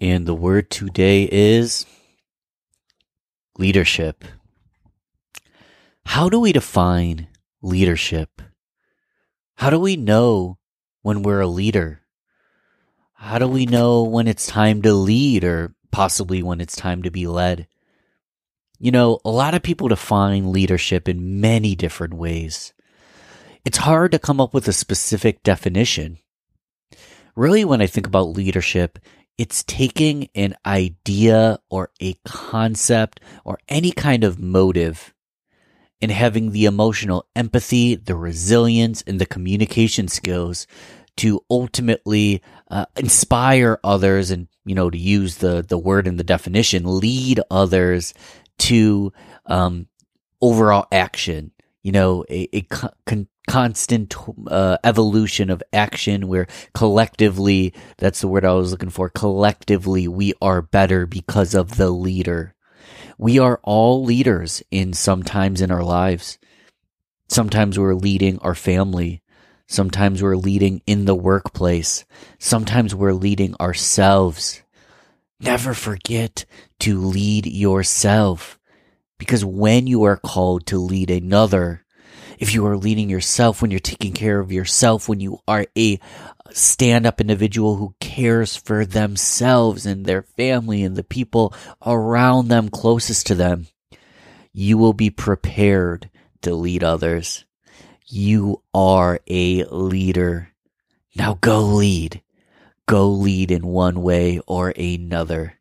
And the word today is leadership. How do we define leadership? How do we know when we're a leader? How do we know when it's time to lead or possibly when it's time to be led? You know, a lot of people define leadership in many different ways. It's hard to come up with a specific definition. Really, when I think about leadership, it's taking an idea or a concept or any kind of motive and having the emotional empathy, the resilience, and the communication skills to ultimately uh, inspire others and you know to use the the word in the definition lead others to um, overall action. You know a, a con- constant uh, evolution of action where collectively that's the word i was looking for collectively we are better because of the leader we are all leaders in sometimes in our lives sometimes we're leading our family Sometimes we're leading in the workplace. Sometimes we're leading ourselves. Never forget to lead yourself. Because when you are called to lead another, if you are leading yourself, when you're taking care of yourself, when you are a stand up individual who cares for themselves and their family and the people around them closest to them, you will be prepared to lead others. You are a leader. Now go lead. Go lead in one way or another.